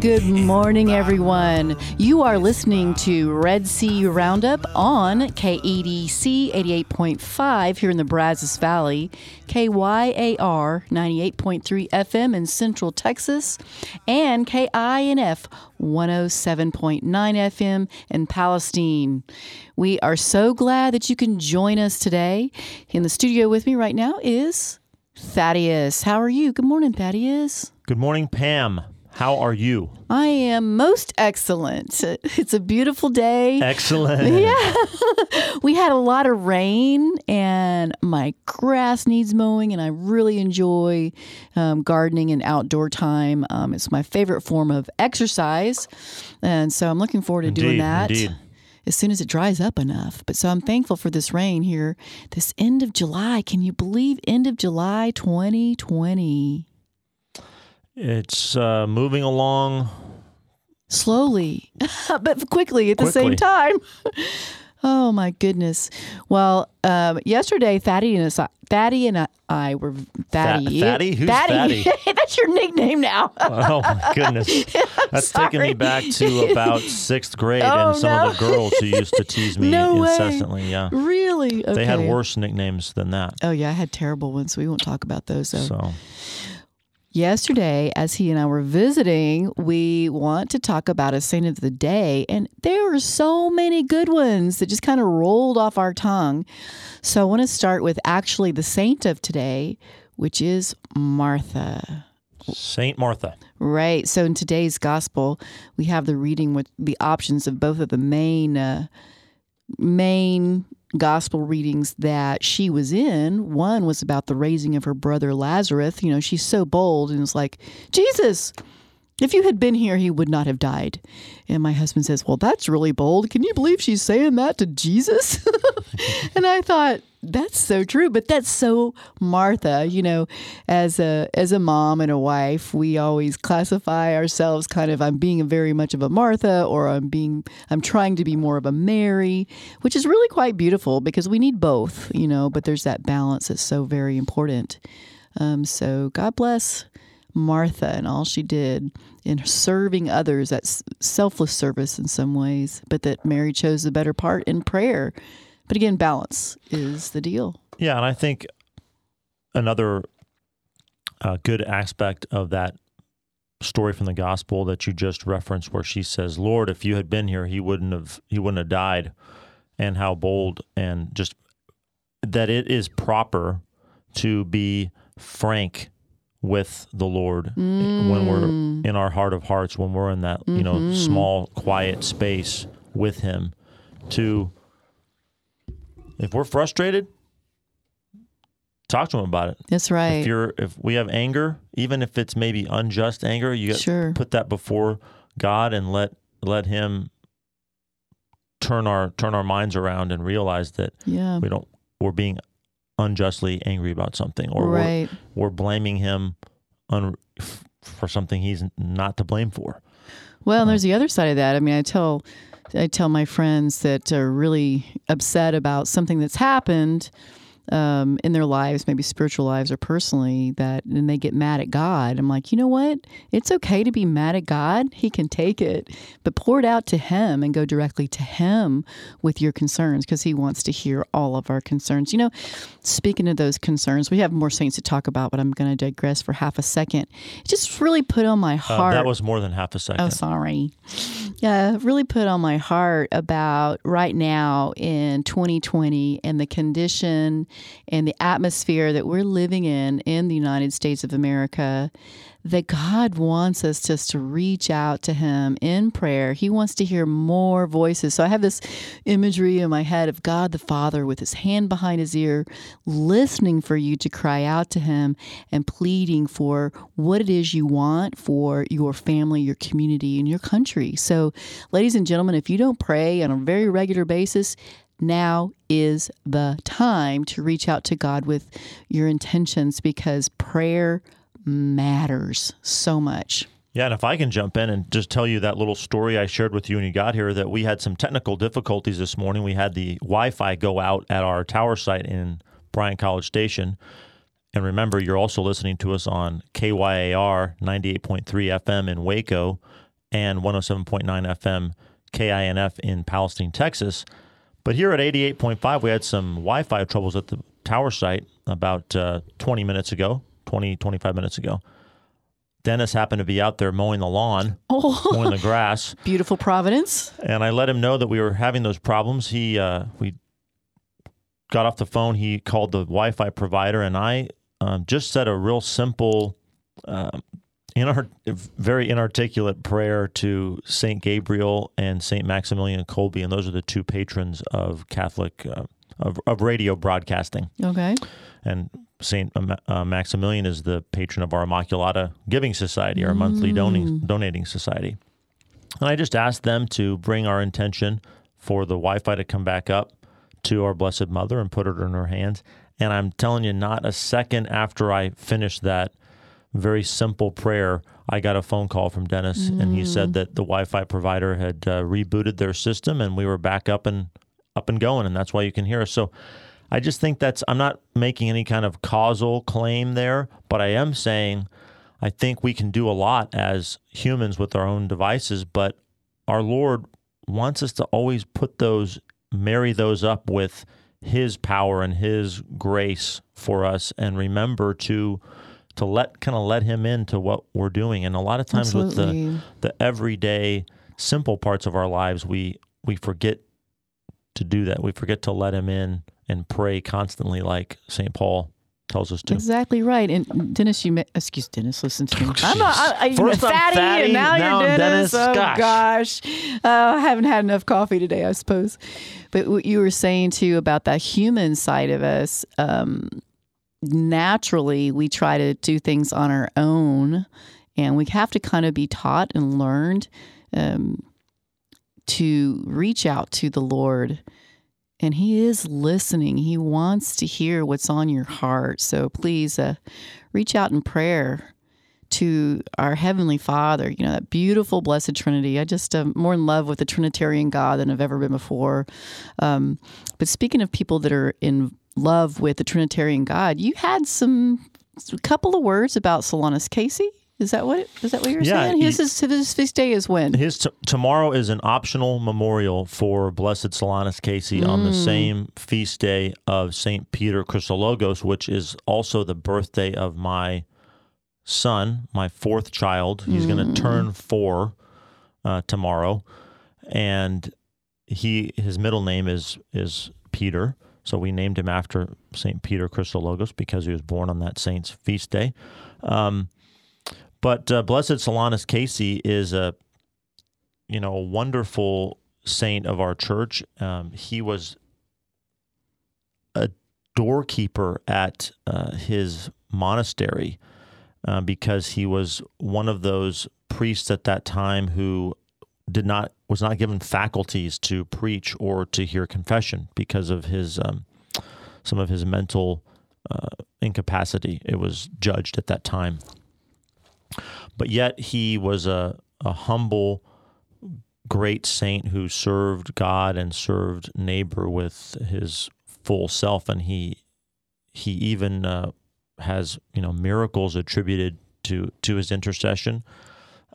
Good morning, everyone. You are listening to Red Sea Roundup on KEDC 88.5 here in the Brazos Valley, KYAR 98.3 FM in Central Texas, and KINF 107.9 FM in Palestine. We are so glad that you can join us today. In the studio with me right now is Thaddeus. How are you? Good morning, Thaddeus. Good morning, Pam. How are you? I am most excellent. It's a beautiful day. Excellent. Yeah. we had a lot of rain, and my grass needs mowing, and I really enjoy um, gardening and outdoor time. Um, it's my favorite form of exercise. And so I'm looking forward to doing that. indeed. As soon as it dries up enough. But so I'm thankful for this rain here. This end of July. Can you believe end of July 2020? It's uh, moving along. slowly, but quickly at the same time. oh my goodness! Well, um, yesterday, Thaddy and us, Thaddy and I, I were Thaddy. Thaddy? Who's Thaddy? That's your nickname now. Oh my goodness. That's taking me back to about sixth grade Oh, and some no. of the girls who used to tease me No way. incessantly. Yeah. really? Okay. They had worse nicknames than that. Oh yeah, I had terrible ones. We won't talk about those though. So Yesterday, as he and I were visiting, we want to talk about a saint of the day, and there are so many good ones that just kind of rolled off our tongue. So I want to start with actually the saint of today, which is Martha. Saint Martha. Right. So in today's gospel, we have the reading with the options of both of the main uh, main gospel readings that she was in. One was about the raising of her brother Lazarus. You know, she's so bold and it's like, Jesus, if you had been here, he would not have died. And my husband says, Well, that's really bold. Can you believe she's saying that to Jesus? and I thought, that's so true, but that's so Martha. You know, as a as a mom and a wife, we always classify ourselves kind of I'm being very much of a Martha, or I'm being I'm trying to be more of a Mary, which is really quite beautiful because we need both. You know, but there's that balance that's so very important. Um, so God bless Martha and all she did in serving others. That's selfless service in some ways, but that Mary chose the better part in prayer. But again, balance is the deal. Yeah, and I think another uh, good aspect of that story from the gospel that you just referenced, where she says, "Lord, if you had been here, he wouldn't have he wouldn't have died," and how bold and just that it is proper to be frank with the Lord mm. when we're in our heart of hearts, when we're in that you know mm-hmm. small, quiet space with Him, to if we're frustrated, talk to him about it. That's right. If you're if we have anger, even if it's maybe unjust anger, you got Sure. put that before God and let let him turn our turn our minds around and realize that yeah. we don't we're being unjustly angry about something or Right. we're, we're blaming him un, for something he's not to blame for. Well, and uh-huh. there's the other side of that. I mean, I tell I tell my friends that are really upset about something that's happened um, in their lives, maybe spiritual lives or personally, that and they get mad at God. I'm like, you know what? It's okay to be mad at God. He can take it, but pour it out to Him and go directly to Him with your concerns because He wants to hear all of our concerns. You know, speaking of those concerns, we have more saints to talk about, but I'm going to digress for half a second. It just really put on my Uh, heart. that was more than half a second. Oh, sorry. Yeah, really put on my heart about right now in 2020 and the condition and the atmosphere that we're living in in the United States of America. that God wants us just to reach out to Him in prayer. He wants to hear more voices. So I have this imagery in my head of God the Father with His hand behind His ear, listening for you to cry out to Him and pleading for what it is you want for your family, your community, and your country. So, ladies and gentlemen, if you don't pray on a very regular basis, now is the time to reach out to God with your intentions because prayer matters so much. Yeah, and if I can jump in and just tell you that little story I shared with you when you got here, that we had some technical difficulties this morning. We had the Wi Fi go out at our tower site in Bryan College Station. And remember, you're also listening to us on KYAR 98.3 FM in Waco and 107.9 FM KINF in Palestine, Texas. But here at 88.5, we had some Wi Fi troubles at the tower site about uh, 20 minutes ago, 20, 25 minutes ago. Dennis happened to be out there mowing the lawn, Oh, mowing the grass, beautiful Providence. and I let him know that we were having those problems. He uh, we got off the phone. He called the Wi-Fi provider, and I um, just said a real simple, um, inar- very inarticulate prayer to Saint Gabriel and Saint Maximilian Kolbe, and those are the two patrons of Catholic uh, of, of radio broadcasting. Okay. And Saint uh, uh, Maximilian is the patron of our Immaculata Giving Society, our monthly donating donating society. And I just asked them to bring our intention for the Wi-Fi to come back up to our Blessed Mother and put it in her hands. And I'm telling you, not a second after I finished that very simple prayer, I got a phone call from Dennis, and he said that the Wi-Fi provider had uh, rebooted their system, and we were back up and up and going, and that's why you can hear us. So. I just think that's, I'm not making any kind of causal claim there, but I am saying I think we can do a lot as humans with our own devices, but our Lord wants us to always put those, marry those up with His power and His grace for us, and remember to to let kind of let Him into what we're doing. And a lot of times with the the everyday simple parts of our lives, we we forget to do that. We forget to let Him in and pray constantly, like St. Paul tells us to. Exactly right. And Dennis, you, ma- excuse Dennis, listen to me. I'm not, I, I, First I'm fatty, fatty, and now, now you're I'm Dennis. Dennis. Oh Gosh. gosh, Uh, I haven't had enough coffee today, I suppose. But what you were saying too about that human side of us, um, naturally we try to do things on our own, and we have to kind of be taught and learned um, to reach out to the Lord and he is listening. He wants to hear what's on your heart. So please uh, reach out in prayer to our Heavenly Father, you know, that beautiful, blessed Trinity. I just am more in love with the Trinitarian God than I've ever been before. Um, but speaking of people that are in love with the Trinitarian God, you had some, a couple of words about Solanus Casey. Is that what is that what you're Yeah, saying? His, he- his, his feast day is when? His t- tomorrow is an optional memorial for Blessed Solanus Casey on the same feast day of Saint Peter Chrysologus, which is also the birthday of my son, my fourth child. He's going to turn four uh, tomorrow, and he his middle name is is Peter. So we named him after Saint Peter Chrysologus because he was born on that saint's feast day. Um, but uh, Blessed Solanus Casey is a you know, a wonderful saint of our church. Um, he was a doorkeeper at uh, his monastery uh, because he was one of those priests at that time who did not was not given faculties to preach or to hear confession because of his um, some of his mental uh, incapacity. It was judged at that time, but yet he was a, a humble great saint who served God and served neighbor with his full self, and he he even uh, has you know miracles attributed to to his intercession.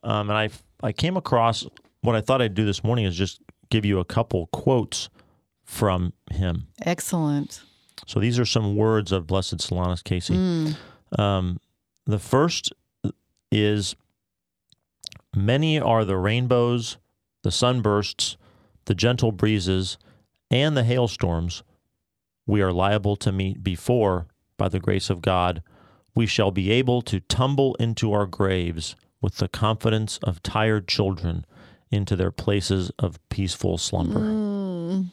Um, and I I came across what I thought I'd do this morning is just give you a couple quotes from him. Excellent. So these are some words of Blessed Solanus Casey. Um, the first is Many are the rainbows, the sunbursts, the gentle breezes, and the hailstorms we are liable to meet before, by the grace of God, we shall be able to tumble into our graves with the confidence of tired children into their places of peaceful slumber. Mm,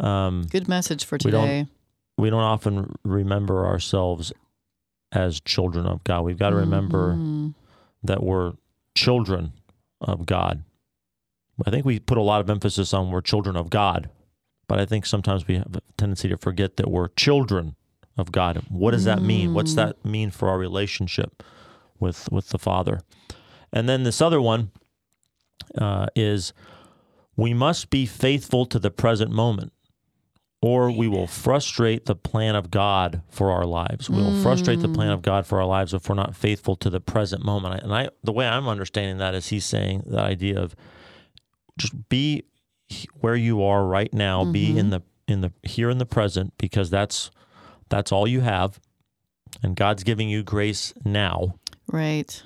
Um, good message for We don't- today. we don't often remember ourselves as children of God. We've got to remember Mhm. that we're children of God. I think we put a lot of emphasis on we're children of God, but I think sometimes we have a tendency to forget that we're children of God. What does that mean? What's Mm. that mean for our relationship with with the Father? And then this other one uh, is we must be faithful to the present moment. Or we will frustrate the plan of God for our lives. We will frustrate the plan of God for our lives if we're not faithful to the present moment. And I, the way I'm understanding that is, he's saying the idea of just be where you are right now. Be in the in the here in the present because that's that's all you have, and God's giving you grace now. Right.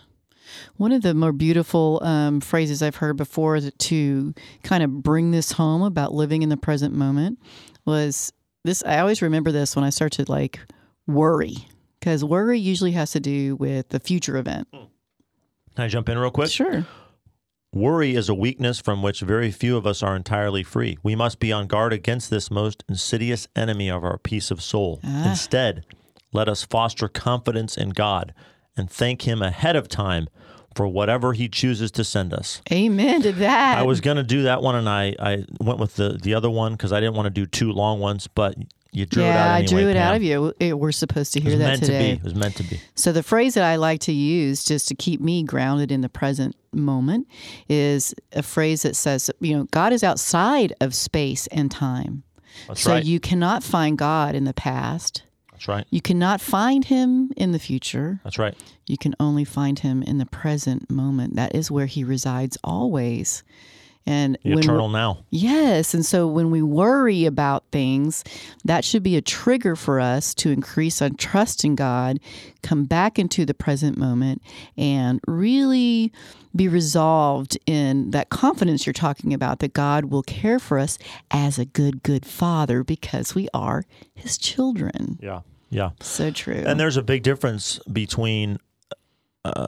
One of the more beautiful um, phrases I've heard before that- to kind of bring this home about living in the present moment was this. I always remember this when I start to like worry because worry usually has to do with the future event. Can I jump in real quick? Sure. Worry is a weakness from which very few of us are entirely free. We must be on guard against this most insidious enemy of our peace of soul. Ah. Instead, let us foster confidence in God and thank Him ahead of time for whatever He chooses to send us. Amen to that. I was going to do that one, and I, I went with the, the other one because I didn't want to do two long ones, but you drew it yeah, out I drew it out of you. It- we're supposed to hear that today. to be. It was meant to be. So the phrase that I like to use just to keep me grounded in the present moment is a phrase that says, you know, God is outside of space and time. That's so right. you cannot find God in the past. That's right. You cannot find him in the future. That's right. You can only find him in the present moment. That is where he resides always. And eternal now. Yes. And so when we worry about things, that should be a trigger for us to increase our trust in God, come back into the present moment, and really be resolved in that confidence you're talking about that God will care for us as a good, good father because we are his children. Yeah. Yeah. So true. And there's a big difference between. Um,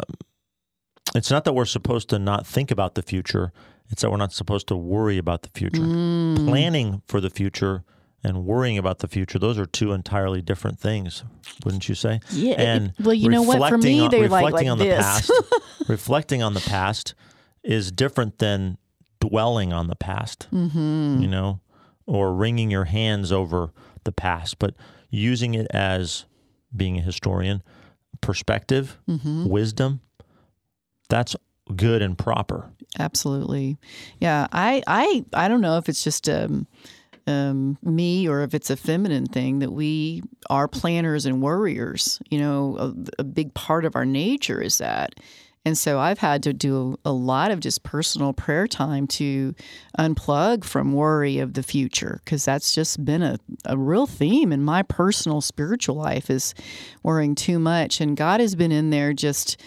it's not that we're supposed to not think about the future. It's that we're not supposed to worry about the future. Mm. Planning for the future and worrying about the future; those are two entirely different things, wouldn't you say? Yeah, And well, you know what? For me, on- they're like- reflecting like on this. the past. reflecting on the past is different than dwelling on the past. Mm-hmm. You know, or wringing your hands over the past, but using it as being a historian, perspective, Mm-hmm. wisdom. That's good and proper. Absolutely. Yeah, I I I don't know if it's just um um me or if it's a feminine thing that we are planners and worriers. You know, a, a big part of our nature is that. And so I've had to do a lot of just personal prayer time to unplug from worry of the future because that's just been a, a real theme in my personal spiritual life is worrying too much. And God has been in there just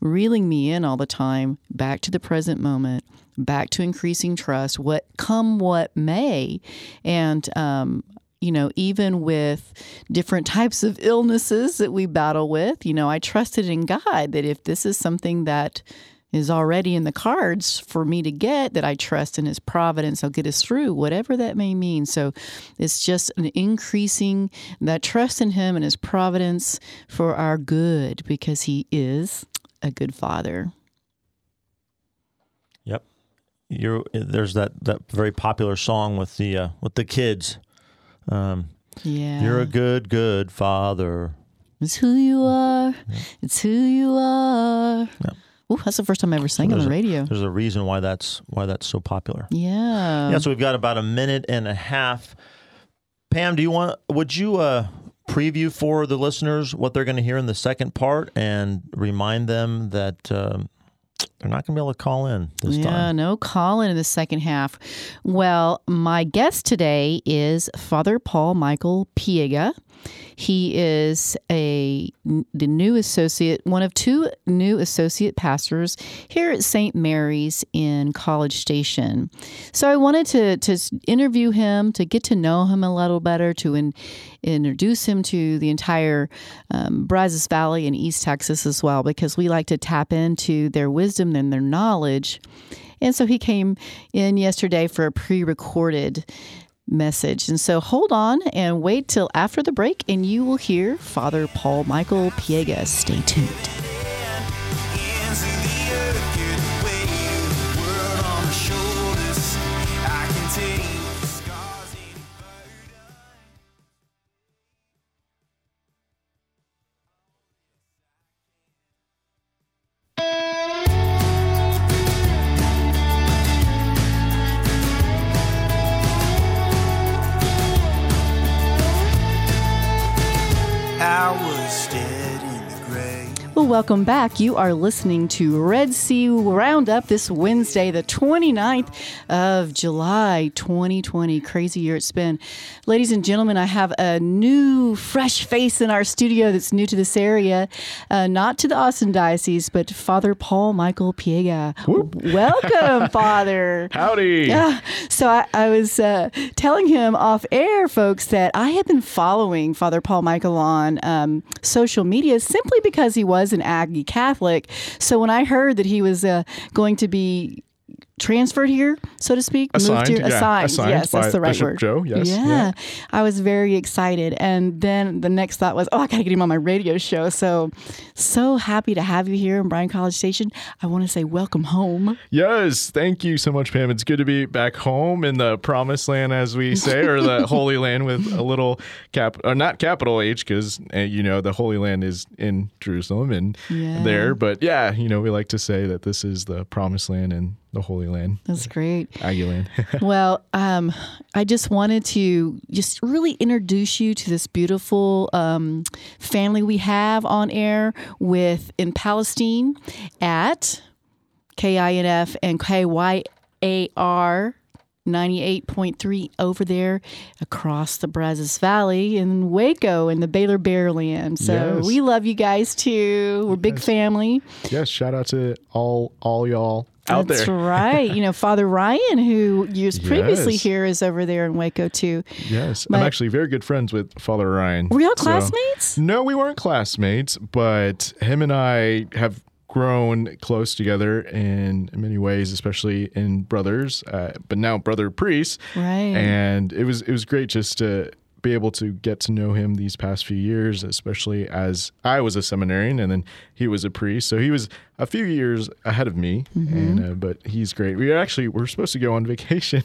reeling me in all the time back to the present moment back to increasing trust what come what may and um you know even with different types of illnesses that we battle with you know i trusted in god that if this is something that is already in the cards for me to get that I trust in his providence he'll get us through whatever that may mean so it's just an increasing that trust in him and his providence for our good because he is a good father Yep. You're there's that that very popular song with the uh, with the kids. Um, yeah You're a good good father. it's who you are it's who you are Yeah. Ooh, that's the first time I ever sang on there's the a- radio There's a reason why that's why that's so popular. yeah yeah, so we've got about a minute and a half. Pam, do you want would you uh preview for the listeners what they're going to hear in the second part and remind them that um, they're not going to be able to call in this yeah, time. no calling in the second half. Well, my guest today is Father Paul Michael Piega. He is a the new associate, one of two new associate pastors here at St. Mary's in College Station. So I wanted to to interview him to get to know him a little better, to in, introduce him to the entire um, Brazos Valley and East Texas as well, because we like to tap into their wisdom and their knowledge. And so he came in yesterday for a pre-recorded message. And so hold on and wait till after the break, and you will hear Father Paul Michael Piega. Stay tuned. Welcome back. You are listening to Red Sea Roundup this Wednesday, the 29th of July, 2020. Crazy year it's been. Ladies and gentlemen, I have a new, fresh face in our studio that's new to this area, uh, not to the Austin Diocese, but Father Paul Michael Piega. Welcome, Father. Howdy. Yeah. So I, I was uh, telling him off air, folks, that I have been following Father Paul Michael on um, social media simply because he was an Aggie Catholic. So when I heard that he was uh, going to be transferred here, so to speak, Assigned, here, yeah. assigned, Assigned yes, that's the right Bishop word. Joe, yes, yeah. yeah. I was very excited, and then the next thought was, oh, I got to get him on my radio show. So, so happy to have you here in Bryan College Station. I want to say welcome home. Yes, thank you so much, Pam. It's good to be back home in the promised land, as we say, or the Holy Land with a little cap, or not capital H, because uh, you know the Holy Land is in Jerusalem and Yeah. there. But yeah, you know we like to say that this is the promised land and the Holy Land, That's great. Aggie Land. well, um, I just wanted to just really introduce you to this beautiful um, family we have on air with in Palestine at KINF and KYAR. 98.3 over there across the Brazos Valley in Waco in the Baylor Bearland. So Yes. we love you guys too. We're big family. yes, shout out to all all y'all out That's there. right. You know, Father Ryan, who was previously here, is over there in Waco too. Yes, But- I'm actually very good friends with Father Ryan. Were y'all So- classmates? No, we weren't classmates, but him and I have grown close together in many ways, especially in brothers, uh, but now brother priests. Right. And it was it was great just to be able to get to know him these past few years, especially as I was a seminarian and then he was a priest. So he was a few years ahead of me, and uh, but he's great. We actually were supposed to go on vacation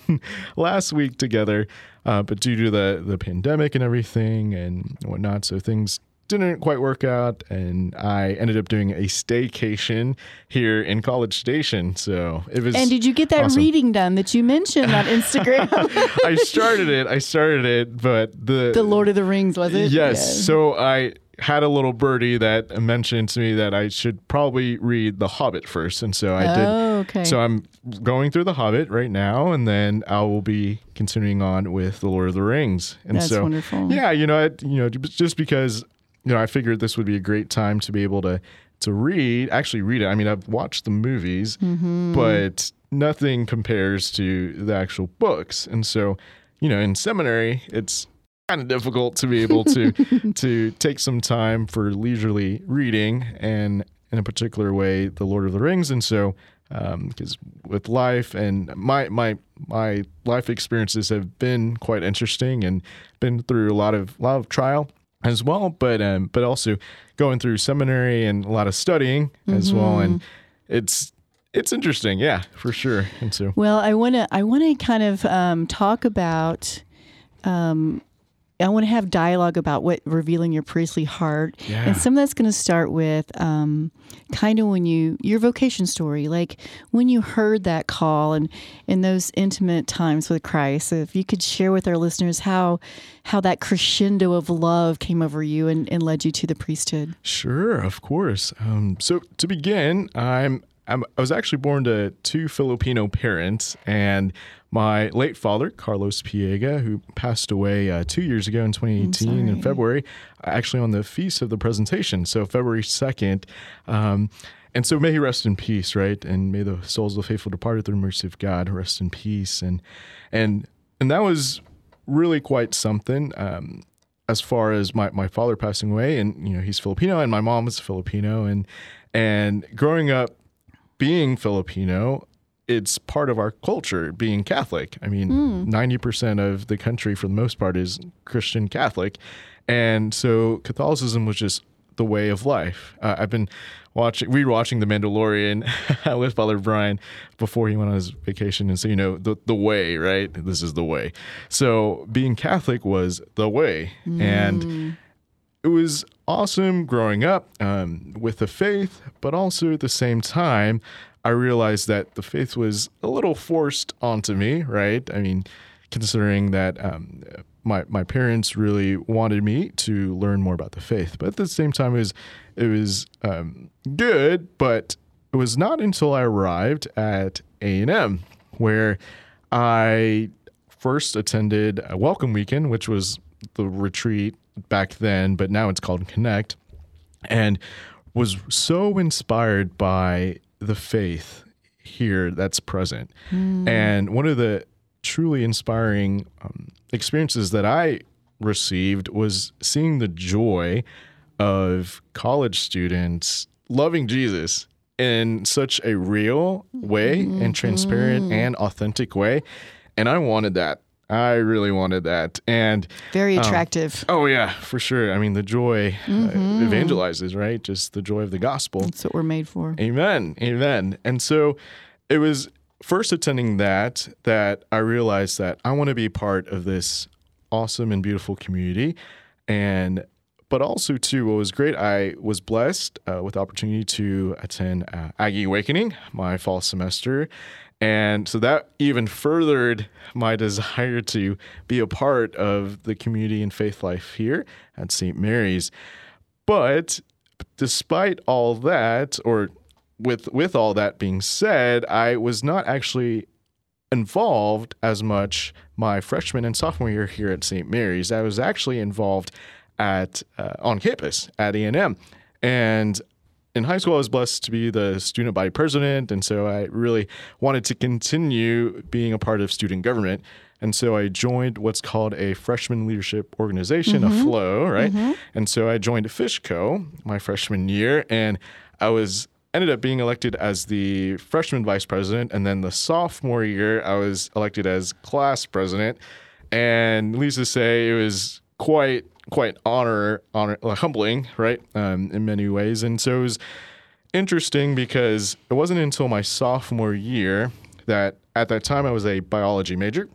last week together, uh, but due to the the pandemic and everything and whatnot, so things didn't quite work out and I ended up doing a staycation here in College Station. So it was And did you get that awesome. reading done that you mentioned on Instagram? I started it. I started it, but the the Lord of the Rings, was it? Yes. So I had a little birdie that mentioned to me that I should probably read The Hobbit first, and so I did. Oh, okay. So I'm going through The Hobbit right now, and then I will be continuing on with The Lord of the Rings. And That's so, wonderful. Yeah, you know, I, you know, just because you know, I figured this would be a great time to be able to to read, actually read it. I mean, I've watched the movies, Mm-hmm. but nothing compares to the actual books. And so, you know, in seminary, it's kind of difficult to be able to to take some time for leisurely reading and in a particular way the Lord of the Rings and so because with life and my my my life experiences have been quite interesting and been through a lot of lot of trial as well but um but also going through seminary and a lot of studying as well and it's it's interesting yeah for sure and so Well, I want to I want to kind of um, talk about. Um, I want to have dialogue about what revealing your priestly heart, Yeah. and some of that's going to start with um, kind of when you your vocation story, like when you heard that call and in those intimate times with Christ. If you could share with our listeners how how that crescendo of love came over you and, and led you to the priesthood. Sure, of course. Um, so to begin, I'm I'm, I was actually born to two Filipino parents, and my late father, Carlos Piega, who passed away uh, two years ago in 2018 in. February, actually on the feast of the presentation, so February 2nd. Um, and so may he rest in peace, right? And may the souls of the faithful departed through the mercy of God rest in peace. And and and that was really quite something. Um, as far as my, my father passing away and you know he's Filipino and my mom was Filipino and and growing up being Filipino it's part of our culture being Catholic. I mean, 90% of the country for the most part is Christian Catholic. And so Catholicism was just the way of life. Uh, I've been watching, rewatching The Mandalorian with Father Brian before he went on his vacation. And so, you know, the, the way, right? This is the way. So being Catholic was the way. And it was awesome growing up um, with the faith, but also at the same time, I realized that the faith was a little forced onto me, right? I mean, considering that um, my my parents really wanted me to learn more about the faith, but at the same time, it was it was um, good, but it was not until I arrived at A and M where I first attended a welcome weekend, which was the retreat back then, but now it's called Connect, and was so inspired by the faith here that's present. And one of the truly inspiring um, experiences that I received was seeing the joy of college students loving Jesus in such a real way and transparent and authentic way. And I wanted that. I really wanted that. And Very attractive. oh, yeah, for sure. I mean, the joy uh, evangelizes, right? Just the joy of the gospel. That's what we're made for. Amen. Amen. And so it was first attending that that I realized that I want to be part of this awesome and beautiful community. And but also too, what was great, I was blessed uh, with the opportunity to attend uh, Aggie Awakening my fall semester. And so that even furthered my desire to be a part of the community and faith life here at St. Mary's. But despite all that, or with with all that being said, I was not actually involved as much my freshman and sophomore year here at St. Mary's. I was actually involved at uh, on campus at A&M, and in high school, I was blessed to be the student body president, and so I really wanted to continue being a part of student government. And so I joined what's called a freshman leadership organization, a flow, right? And so I joined Fishco my freshman year, and I was ended up being elected as the freshman vice president, and then the sophomore year I was elected as class president. And needless to say, it was quite quite honor honor humbling, right? Um, in many ways, and so it was interesting because it wasn't until my sophomore year that at that time I was a biology major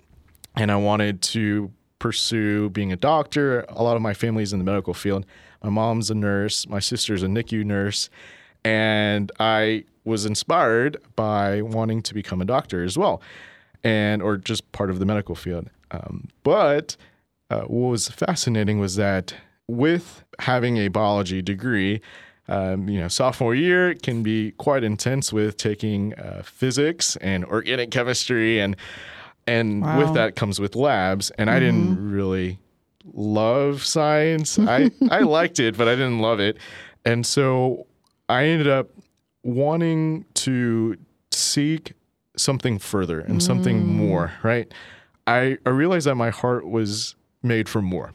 and I wanted to pursue being a doctor. A lot of my family's in the medical field. My mom's a nurse, my sister's a NICU nurse, and I was inspired by wanting to become a doctor as well, and or just part of the medical field. Um, but uh, what was fascinating was that with having a biology degree, um, you know, sophomore year can be quite intense with taking uh, physics and organic chemistry, and and Wow. with that comes with labs. And I didn't really love science. I I liked it, but I didn't love it, and so I ended up wanting to seek something further and something more. Right? I I realized that my heart was made for more.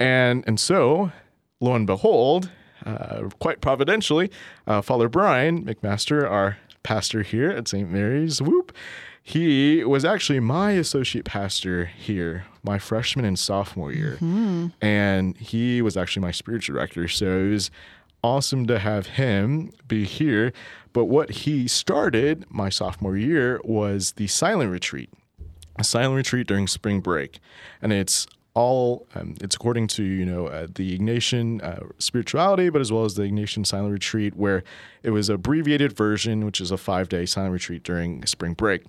And and so, lo and behold, uh, quite providentially, uh, Father Brian McMaster, our pastor here at St. Mary's, whoop, he was actually my associate pastor here, my freshman and sophomore year, and he was actually my spiritual director. So it was awesome to have him be here. But what he started my sophomore year was the silent retreat a silent retreat during spring break, and it's all um, it's according to you know uh, the Ignatian uh, spirituality, but as well as the Ignatian silent retreat, where it was abbreviated version, which is a five day silent retreat during spring break,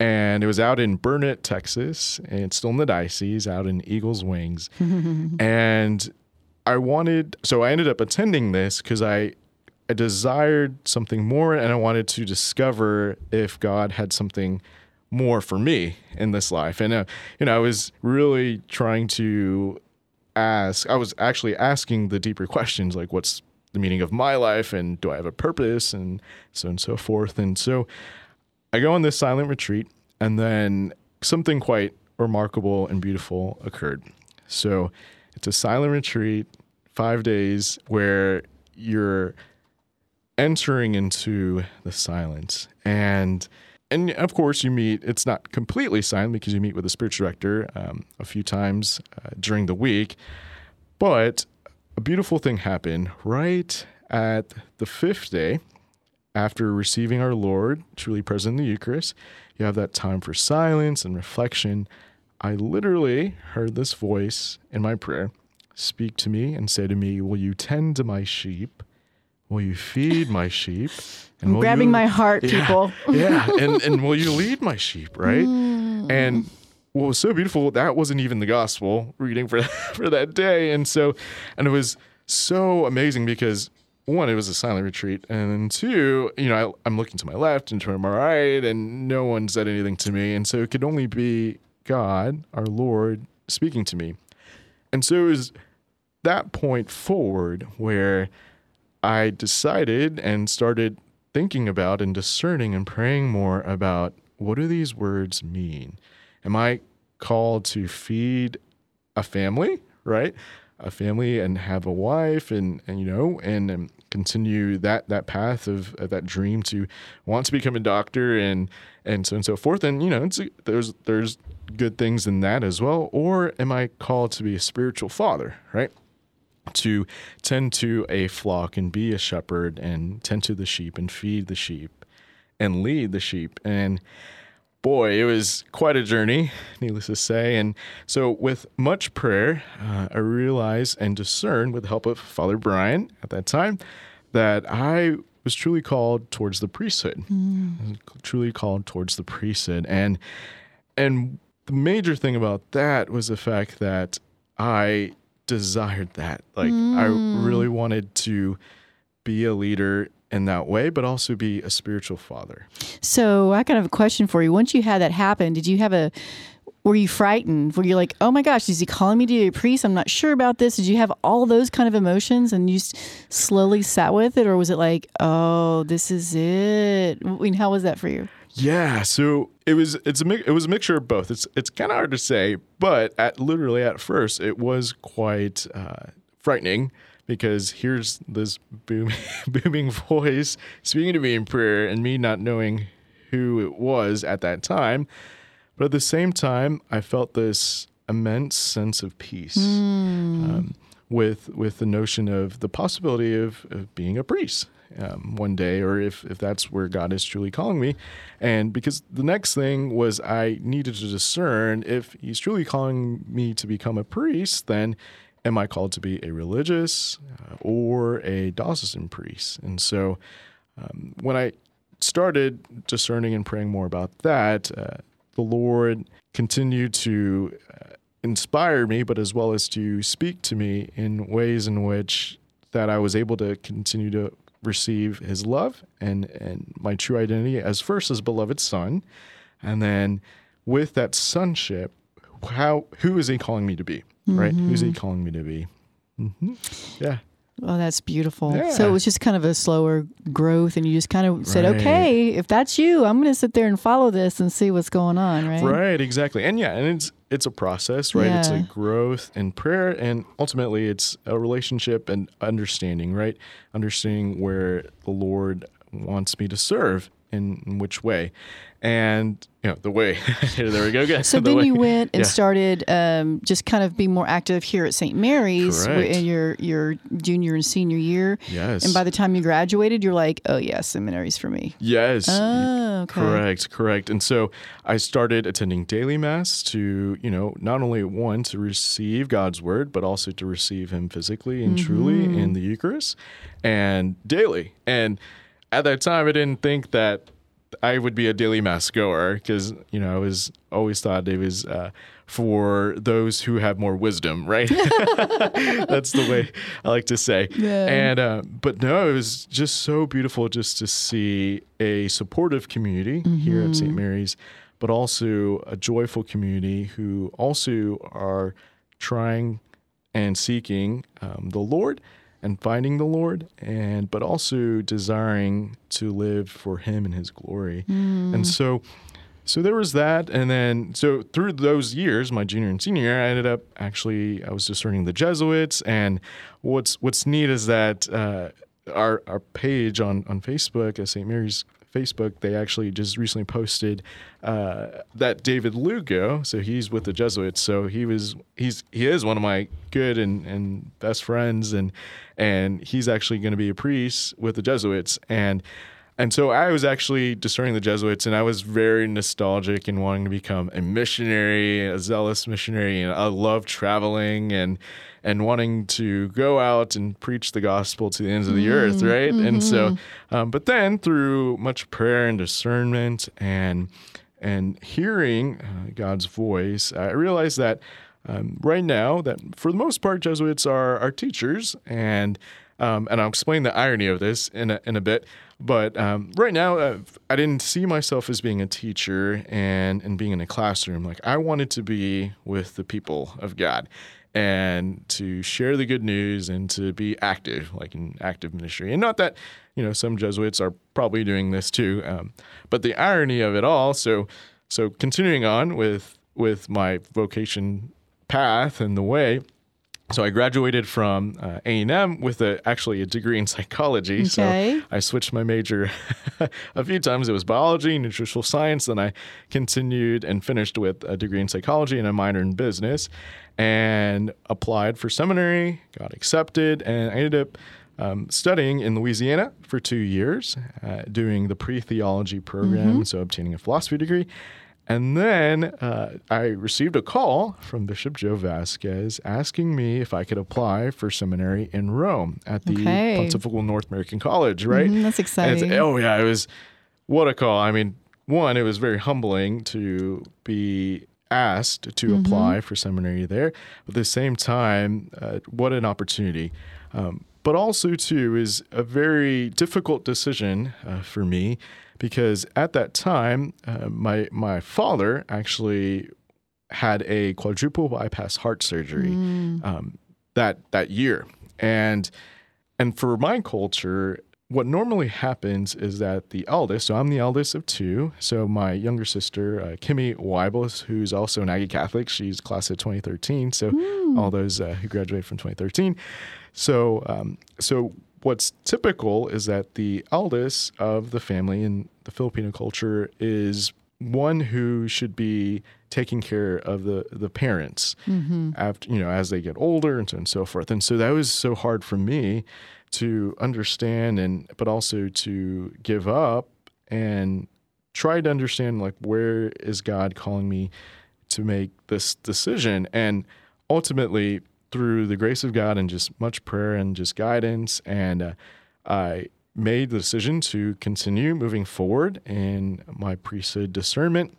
and it was out in Burnet, Texas, and it's still in the diocese, out in Eagles Wings, and I wanted so I ended up attending this because I I desired something more and I wanted to discover if God had something more for me in this life. And, uh, you know, I was really trying to ask, I was actually asking the deeper questions like, what's the meaning of my life? And do I have a purpose? And so and so forth. And so I go on this silent retreat and then something quite remarkable and beautiful occurred. So it's a silent retreat, five days where you're entering into the silence and and of course you meet it's not completely silent because you meet with the spiritual director um, a few times uh, during the week. But a beautiful thing happened right at the fifth day after receiving our lord truly present in the eucharist. You have that time for silence and reflection. I literally heard this voice in my prayer speak to me and say to me will you tend to my sheep will you feed my sheep? And I'm grabbing you- my heart, yeah, people. yeah, and and will you lead my sheep, right? Mm. And what was so beautiful, that wasn't even the gospel reading for for that day, and so, and it was so amazing because one, it was a silent retreat, and then two, you know, I, I'm looking to my left and to my right, and no one said anything to me, and so it could only be God, our Lord, speaking to me, and so it was that point forward where I decided and started thinking about and discerning and praying more about what do these words mean? Am I called to feed a family, right? A family and have a wife and, and you know, and, and continue that that path of, of that dream to want to become a doctor and and so and so forth. And you know, there's there's good things in that as well. Or am I called to be a spiritual father, right? To tend to a flock and be a shepherd and tend to the sheep and feed the sheep and lead the sheep. And boy, it was quite a journey, needless to say. And so, with much prayer, uh, I realized and discerned, with the help of Father Brian at that time, that I was truly called towards the priesthood, truly called towards the priesthood. And and the major thing about that was the fact that I desired that. Like I really mm. wanted to be a leader in that way, but also be a spiritual father. So I kind of have a question for you. Once you had that happen, did you have a were you frightened? Were you like, oh my gosh, is he calling me to be a priest? I'm not sure about this. Did you have all those kind of emotions and you slowly sat with it? Or was it like, oh, this is it? I mean, how was that for you? Yeah, so it was it's a it was a mixture of both. It's it's kind of hard to say, but at literally at first it was quite uh, frightening because here's this boom, booming voice speaking to me in prayer and me not knowing who it was at that time. But at the same time, I felt this immense sense of peace um, with with the notion of the possibility of, of being a priest um, one day, or if if that's where God is truly calling me. And because the next thing was I needed to discern if He's truly calling me to become a priest, then am I called to be a religious uh, or a diocesan priest? And so um, when I started discerning and praying more about that, uh, the Lord continued to uh, inspire me, but as well as to speak to me in ways in which that I was able to continue to receive His love and and my true identity as first as beloved son, and then with that sonship, how who is He calling me to be? Right? Who's He calling me to be? hmm Yeah. Oh, that's beautiful. So it was just kind of a slower growth, and you just kind of said, Right. okay, if that's you, I'm going to sit there and follow this and see what's going on, right? Right, exactly. And yeah, and it's it's a process, right? It's a growth and prayer and ultimately it's a relationship and understanding, right? Understanding where the Lord wants me to serve in, in which way. And you know, the way there we go. So The then way- you went and Yeah. started um, just kind of being more active here at St. Mary's Correct. in your your junior and senior year. Yes. And by the time you graduated, you're like, oh yeah, seminaries for me. Yes. Oh, okay. Correct, correct. And so I started attending daily mass to, you know, not only one to receive God's word, but also to receive him physically and truly Mm-hmm. in the Eucharist and daily. And at that time I didn't think that I would be a daily mass goer because, you know, I was always thought it was uh, for those who have more wisdom, right? That's the way I like to say. Yeah. And uh, but no, it was just so beautiful just to see a supportive community here at St. Mary's, but also a joyful community who also are trying and seeking um, the Lord and finding the Lord, and but also desiring to live for Him and His glory. And so, so there was that, and then so through those years, my junior and senior year, I ended up actually I was discerning the Jesuits, and what's what's neat is that uh, our our page on on Facebook at St. Mary's Facebook, they actually just recently posted uh, that David Lugo. So he's with the Jesuits. So he was he's he is one of my good and, and best friends, and and he's actually going to be a priest with the Jesuits. And and so I was actually discerning the Jesuits, and I was very nostalgic and wanting to become a missionary, a zealous missionary, and I love traveling and and wanting to go out and preach the gospel to the ends of the earth, right? And so, um, but then through much prayer and discernment and and hearing uh, God's voice, I realized that um, right now that for the most part Jesuits are are teachers and um, and I'll explain the irony of this in a, in a bit. But um, right now, uh, I didn't see myself as being a teacher and, and being in a classroom. Like, I wanted to be with the people of God and to share the good news and to be active, like in active ministry. And not that, you know, some Jesuits are probably doing this too. Um, but the irony of it all, so so continuing on with with my vocation path and the way, so I graduated from uh, A&M with a, actually a degree in psychology. Okay. So I switched my major a few times. It was biology, nutritional science. Then I continued and finished with a degree in psychology and a minor in business and applied for seminary, got accepted, and I ended up um, studying in Louisiana for two years, uh, doing the pre-theology program, so obtaining a philosophy degree. And then uh, I received a call from Bishop Joe Vasquez asking me if I could apply for seminary in Rome at the Okay. Pontifical North American College, right? Mhm, that's exciting. oh, yeah, it was what a call. I mean, one, it was very humbling to be asked to apply for seminary there. But at the same time, uh, what an opportunity. Um, but also, too, is a very difficult decision uh, for me because at that time, uh, my my father actually had a quadruple bypass heart surgery um, that that year, and and for my culture, what normally happens is that the eldest, so I'm the eldest of two. So my younger sister, uh, Kimmy Weibels, who's also an Aggie Catholic, she's class of 2013. So all those uh, who graduated from 2013. So um, so what's typical is that the eldest of the family in the Filipino culture is one who should be taking care of the the parents after you know as they get older and so on and so forth and so that was so hard for me to understand and but also to give up and try to understand like where is God calling me to make this decision and ultimately through the grace of God and just much prayer and just guidance and uh, I made the decision to continue moving forward in my priesthood discernment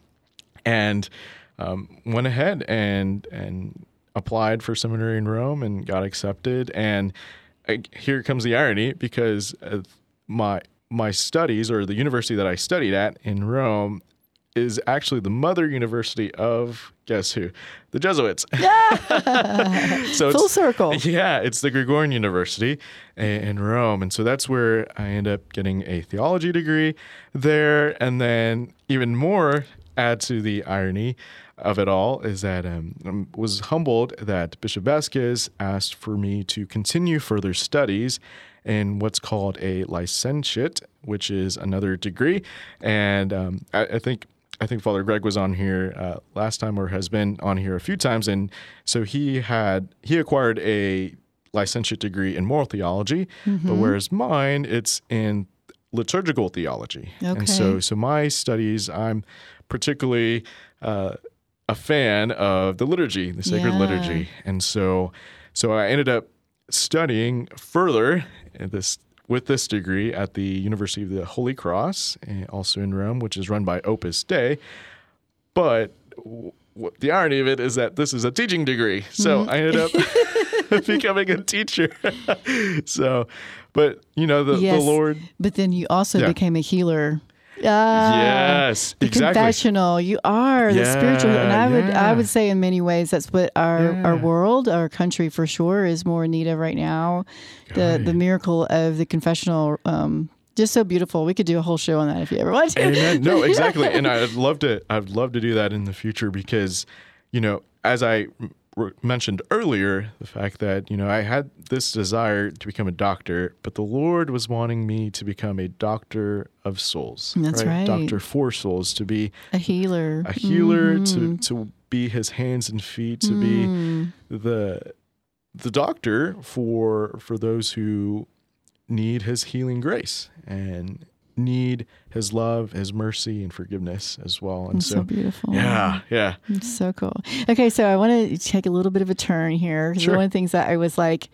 and um, went ahead and and applied for seminary in Rome and got accepted. And here comes the irony because uh, my my studies or the university that I studied at in Rome is actually the mother university of guess who the Jesuits. so Full circle. yeah, it's the Gregorian University in Rome. And so that's where I end up getting a theology degree there. And then, even more, add to the irony of it all is that um, I was humbled that Bishop Vasquez asked for me to continue further studies in what's called a licentiate, which is another degree. And um, I, I think I think Father Greg was on here uh, last time or has been on here a few times, and so he had he acquired a licentiate degree in moral theology, but whereas mine it's in liturgical theology, and so so my studies I'm particularly uh, a fan of the liturgy, the sacred Yeah. liturgy, and so so I ended up studying further this with this degree at the University of the Holy Cross, eh, also in Rome, which is run by Opus Dei. But w- the irony of it is that this is a teaching degree. So Mm-hmm. I ended up becoming a teacher. so, but you know, the, Yes. the Lord. But then you also Yeah. became a healer. Ah, yes, the exactly. confessional. You are the spiritual, and Yeah, I would, I would say, in many ways, that's what our our world, our country, for sure, is more in need of right now. The the miracle of the confessional, um, just so beautiful. We could do a whole show on that if you ever want to. Amen. No, exactly. And I'd love to. I'd love to do that in the future because, you know, as I mentioned earlier, the fact that you know I had this desire to become a doctor, but the Lord was wanting me to become a doctor of souls. That's right. Doctor for souls, to be a healer. a healer, Mm-hmm. to to be His hands and feet, to be Mm. the the doctor for for those who need his healing grace and need his love, his mercy and forgiveness as well. And so, so, beautiful. yeah, yeah. It's so cool. Okay, so I want to take a little bit of a turn here. Sure. One of the things that I was like,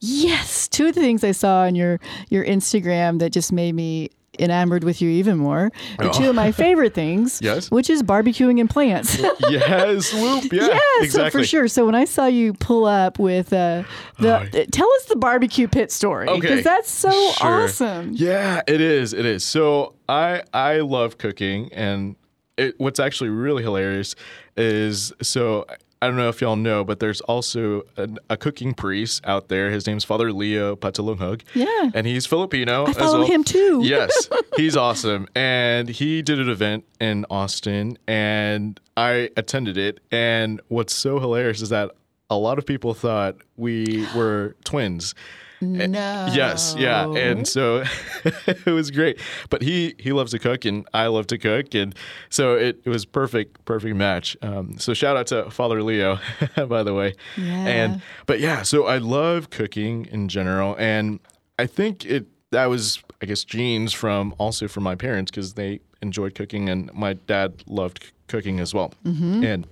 yes, two of the things I saw on your your Instagram that just made me enamored with you even more. are two of my favorite things. Yes. Which is barbecuing and plants. yes, whoop, yeah, Yeah, so exactly. for sure. So when I saw you pull up with uh, the, Oh, tell us the barbecue pit story because Okay, that's so sure. awesome. Yeah, it is. It is. So I I love cooking, and it, what's actually really hilarious is so I don't know if y'all know, but there's also an, a cooking priest out there. His name's Father Leo Patalinghug. Yeah. and he's Filipino. I follow well. him too. yes, he's awesome. And he did an event in Austin, and I attended it. And what's so hilarious is that a lot of people thought we were twins. No. Yes, yeah, and so it was great. But he he loves to cook, and I love to cook, and so it, it was perfect, perfect match. Um, so shout out to Father Leo, by the way. Yeah. And but yeah, so I love cooking in general, and I think it that was I guess genes from also from my parents because they enjoyed cooking, and my dad loved c- cooking as well. Mm-hmm. And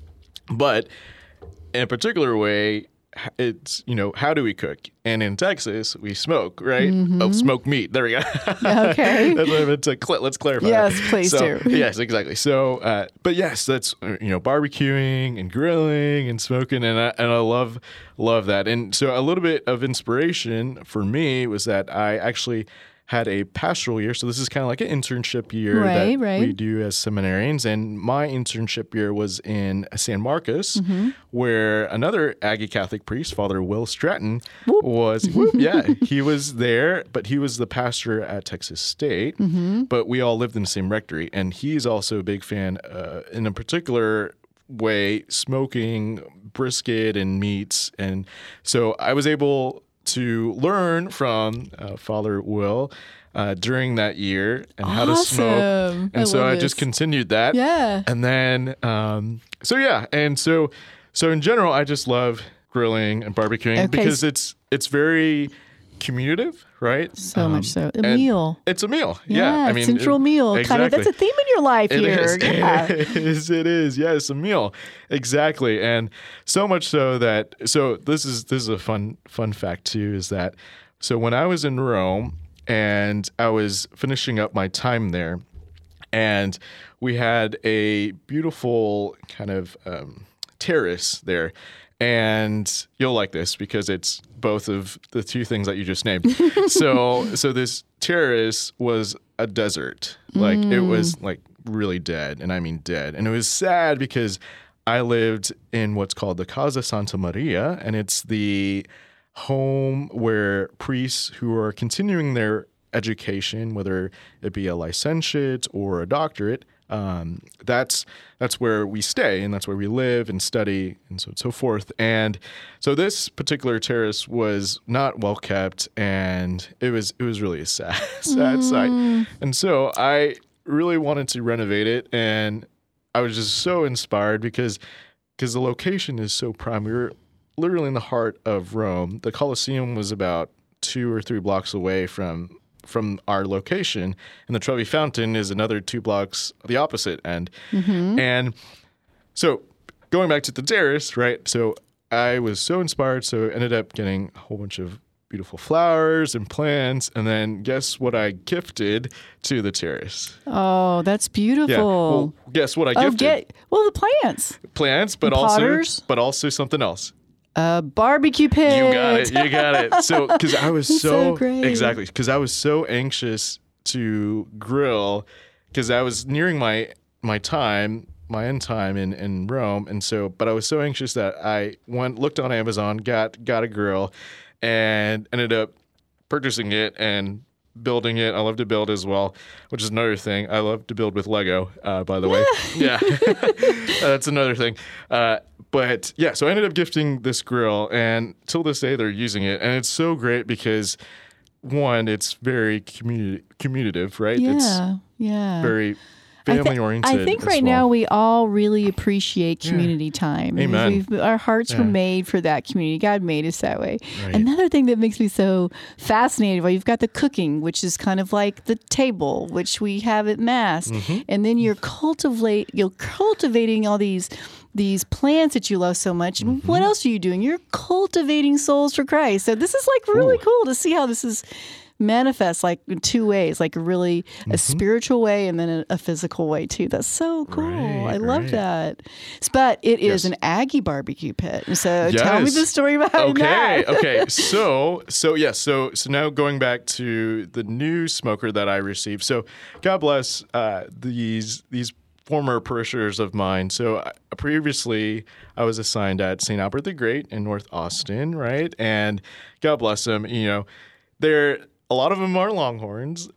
but in a particular way it's you know how do we cook? And in texas we smoke right? Oh smoke meat. There we go. Mm-hmm. Okay. that's what I meant to cl- let's clarify Yes, please so, do. yes exactly. So uh, but yes that's uh, you know barbecuing and grilling and smoking and I, and I love love that. And so a little bit of inspiration for me was that i actually had a pastoral year so this is kind of like an internship year Right, that right. we do as seminarians. And my internship year was in San Marcos, Mm-hmm. where another Aggie Catholic priest, Father Will Stratton, was. whoop, yeah, he was there, but he was the pastor at Texas State. Mm-hmm. But we all lived in the same rectory, and he's also a big fan, uh, in a particular way, smoking brisket and meats, and so I was able to learn from uh, Father Will. Uh, during that year and how to smoke and I so I this. just continued that. Yeah. And then, um, so yeah, and so, so in general, I just love grilling and barbecuing Okay, because it's it's very communicative, right? So Um, much so. A meal. It's a meal. Yeah, Yeah, I mean, central it- meal. Kind of. That's a theme in your life It here. is. Yeah. It is. It is. Yes, a meal. Exactly. And so much so that so this is this is a fun fun fact too is that so when I was in Rome and I was finishing up my time there and we had a beautiful kind of um, terrace there and you'll like this because it's both of the two things that you just named. So so this terrace was a desert. Like it was mm. like really dead and i mean dead. And it was sad because i lived in what's called the casa santa maria and it's the home where priests who are continuing their education, whether it be a licentiate or a doctorate, um, that's that's where we stay and that's where we live and study and so and so forth. And so this particular terrace was not well kept, and it was it was really a sad sad sight. And so I really wanted to renovate it, and I was just so inspired because because the location is so prime. We were literally in the heart of Rome. The Colosseum was about two or three blocks away from from our location, and the Trevi Fountain is another two blocks the opposite end. Mm-hmm. And so going back to the terrace, right? So I was so inspired, so ended up getting a whole bunch of beautiful flowers and plants. And then guess what I gifted to the terrace? Oh, that's beautiful. Yeah. Well, guess what I oh, gifted? get well the plants. plants, but Potters? also but also something else. A barbecue pit. You got it. You got it. So because I was so so, great. exactly because I was so anxious to grill because I was nearing my my time my end time in in Rome and so but I was so anxious that I went looked on Amazon got got a grill and ended up purchasing it and building it. I love to build as well, which is another thing. I love to build with Lego, uh, by the way. yeah, that's another thing. Uh, but yeah, so I ended up gifting this grill, and till this day they're using it, and it's so great because one, it's very communi- commutative, right? It's Yeah. Yeah. very family oriented. I think as right well. now we all really appreciate community time. Amen. We've, our hearts were made for that community. God made us that way. Right. Another thing that makes me so fascinated, well, you've got the cooking, which is kind of like the table, which we have at mass, Mm-hmm. and then you're cultivate you're cultivating all these these plants that you love so much. And Mm-hmm. What else are you doing? You're cultivating souls for Christ. So this is like really cool to see how this is manifest like in two ways like really Mm-hmm. a spiritual way and then a, physical way too. That's so cool. Right, i love right. that. But it is Yes. an aggie barbecue pit. So tell me the story behind okay that. okay. Okay. so so yes so so now going back to the new smoker that i received. So god bless uh, these these former parishioners of mine. So uh, previously i was assigned at st albert the great in north austin right? And god bless them you know they're a lot of them are longhorns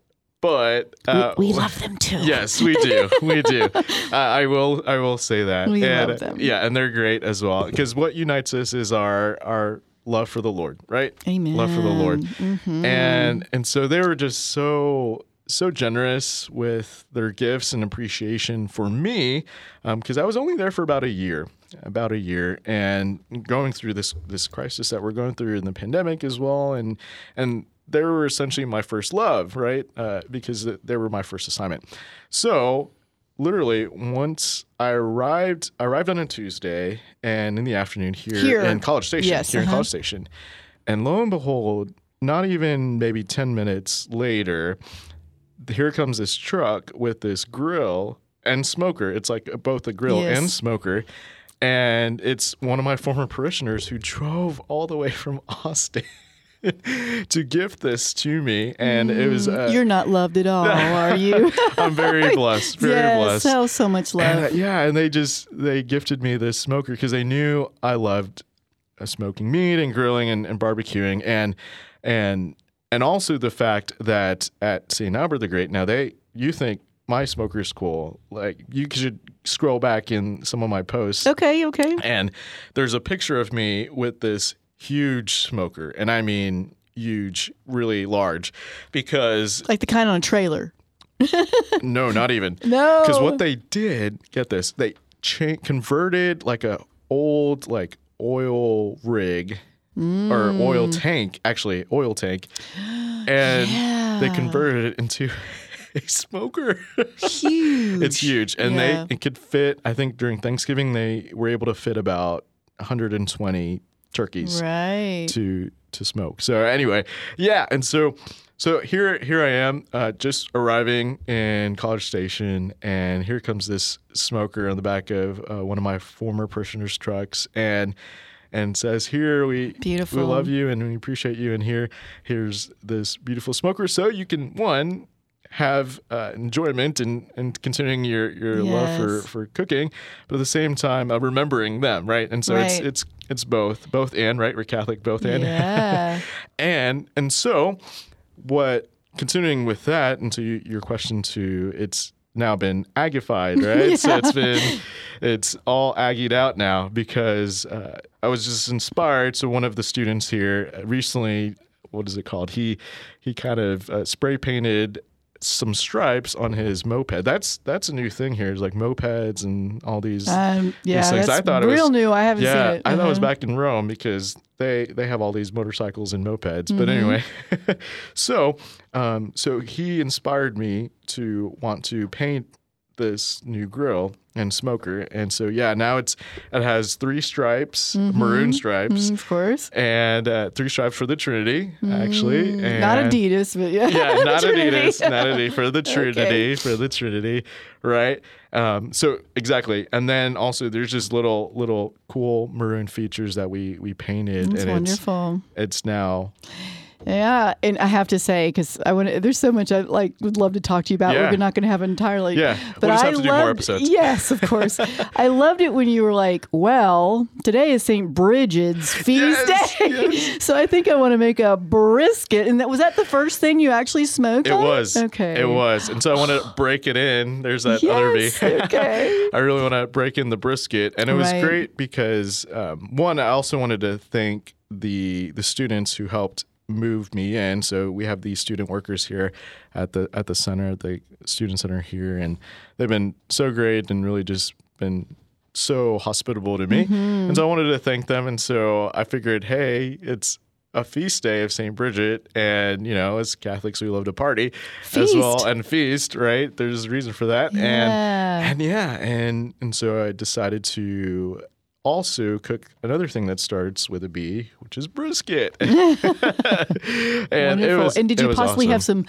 but uh, we love them too Yes, we do. We do. Uh, I will. I will say that. We and, love them. Yeah, and they're great as well. Because what unites us is our our love for the Lord, right? Amen. Love for the Lord. Mhm. And and so they were just so so generous with their gifts and appreciation for me because I was only there for about a year about a year and going through this this crisis that we're going through in the pandemic as well and and they were essentially my first love right uh, because they were my first assignment so literally once I arrived I arrived on a Tuesday and in the afternoon here, Here. in College Station Yes, here in uh-huh. College Station and lo and behold not even maybe 10 minutes later here comes this truck with this grill and smoker it's like both a grill Yes. and smoker and it's one of my former parishioners who drove all the way from Austin to gift this to me and it was uh, you're not loved at all are you? I'm very blessed very yes blessed. so so much love and, uh, yeah, and they just they gifted me this smoker because they knew I loved uh, smoking meat and grilling and, and barbecuing and and and also the fact that at St. Albert the Great now they you think my smoker's cool like you should scroll back in some of my posts. Okay okay. And there's a picture of me with this huge smoker and I mean huge really large because like the kind on a trailer no not even no because what they did, get this, they cha- converted like a old like oil rig or oil Mm. tank, actually oil tank, and they converted it into a smoker. huge it's huge, and Yeah. they it could fit. I think during Thanksgiving they were able to fit about 120 turkeys right to to smoke. So anyway, yeah, and so so here here I am, uh, just arriving in College Station, and here comes this smoker on the back of uh, one of my former parishioners' trucks, and and says, "Here we Beautiful. we love you and we appreciate you, and here here's this beautiful smoker, so you can one." have uh, enjoyment and, and continuing your, your love for, for cooking, but at the same time uh, remembering them, right? And so Right. it's it's both, both and, right? We're Catholic, both and. yeah. And and so what continuing with that and to y- your question to it's now been agified right? So it's been it's all aggied out now because uh, i was just inspired. So one of the students here uh, recently what is it called? He he kind of uh, spray painted some stripes on his moped that's that's a new thing here is like mopeds and all these Um, yeah, these things. that's I thought it real was- new. I haven't yeah, seen it. I thought it was Uh-huh. back in Rome because they they have all these motorcycles and mopeds. Mm-hmm. But anyway, so um, so he inspired me to want to paint this new grill and smoker. And so yeah, now it's it has three stripes, maroon stripes, Mm, of course. and uh, three stripes for the Trinity actually. And Not Adidas, but yeah. yeah, not. Adidas, not Adidas for the Trinity, for the Trinity, right? Um, so exactly, and then also there's just little little cool maroon features that we we painted, That's and wonderful. it's it's now Yeah, and I have to say because I want to. There's so much I like would love to talk to you about. Yeah. We're not going to have entirely. Yeah, but we'll just I have to do more loved- episodes. Yes, of course. I loved it when you were like, "Well, today is St. Bridget's feast Yes, day," yes. so I think I want to make a brisket. And that was that the first thing you actually smoked? it on was okay. it was, and so I want to break it in. There's that other V. okay. I really want to break in the brisket, and it was Right. great because um, one, I also wanted to thank the the students who helped move me in. So we have these student workers here at the at the center, the student center here, and they've been so great and really just been so hospitable to me. Mm-hmm. And so I wanted to thank them, and so I figured, hey, it's a feast day of St. Bridget, and you know, as Catholics, we love to party as well and feast, right? There's a reason for that, Yeah. and and yeah, and and so I decided to also cook another thing that starts with a B, which is brisket. and Wonderful. and did you was possibly have some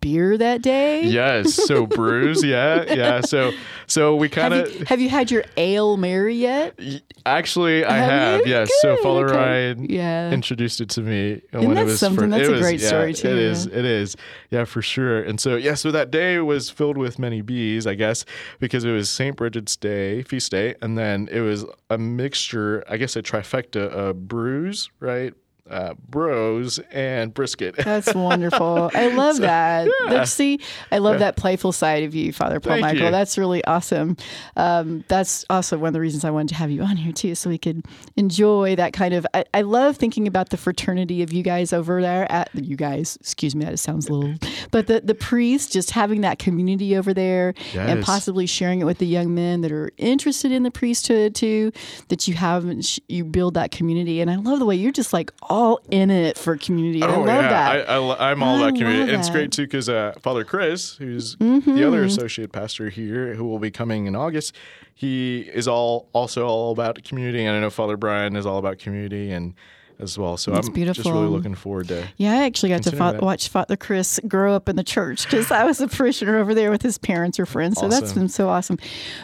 beer that day? Yes, so brews, yeah, yeah. So so we kind Have of you, have you had your ale Mary yet? actually I Have have, yes. So Good, Father okay. Ryan Yeah. introduced it to me Isn't when that it was something? for, That's it a was- great yeah, story, too, It is, it is, yeah, for sure. And so yeah, so that day was filled with many bees, I guess, because it was Saint Bridget's Day, feast day, and then it was a mixture, I guess, a trifecta of brews, right? Uh, bros and brisket. That's wonderful. I love that. That's- See, I love that playful side of you, Father Paul Thank Michael. you. That's really awesome. Um, that's also one of the reasons I wanted to have you on here too, so we could enjoy that kind of. I, I love thinking about the fraternity of you guys over there. At you guys, excuse me, that sounds a little, but the the priests just having that community over there and possibly sharing it with the young men that are interested in the priesthood too. That you have and you build that community, and I love the way you're just like all in it for community. And I love that. Oh, I, I, am all I about community. And it's. Mm-hmm. great too because uh, Father Chris, who's the other associate pastor here, who will be coming in August, he is all also all about community. And I know Father Brian is all about community and as well. So That's I'm just really looking forward to. Yeah, I actually got to watch Father Chris grow up in the church because I was a parishioner over there with his parents or friends. So that's been so awesome.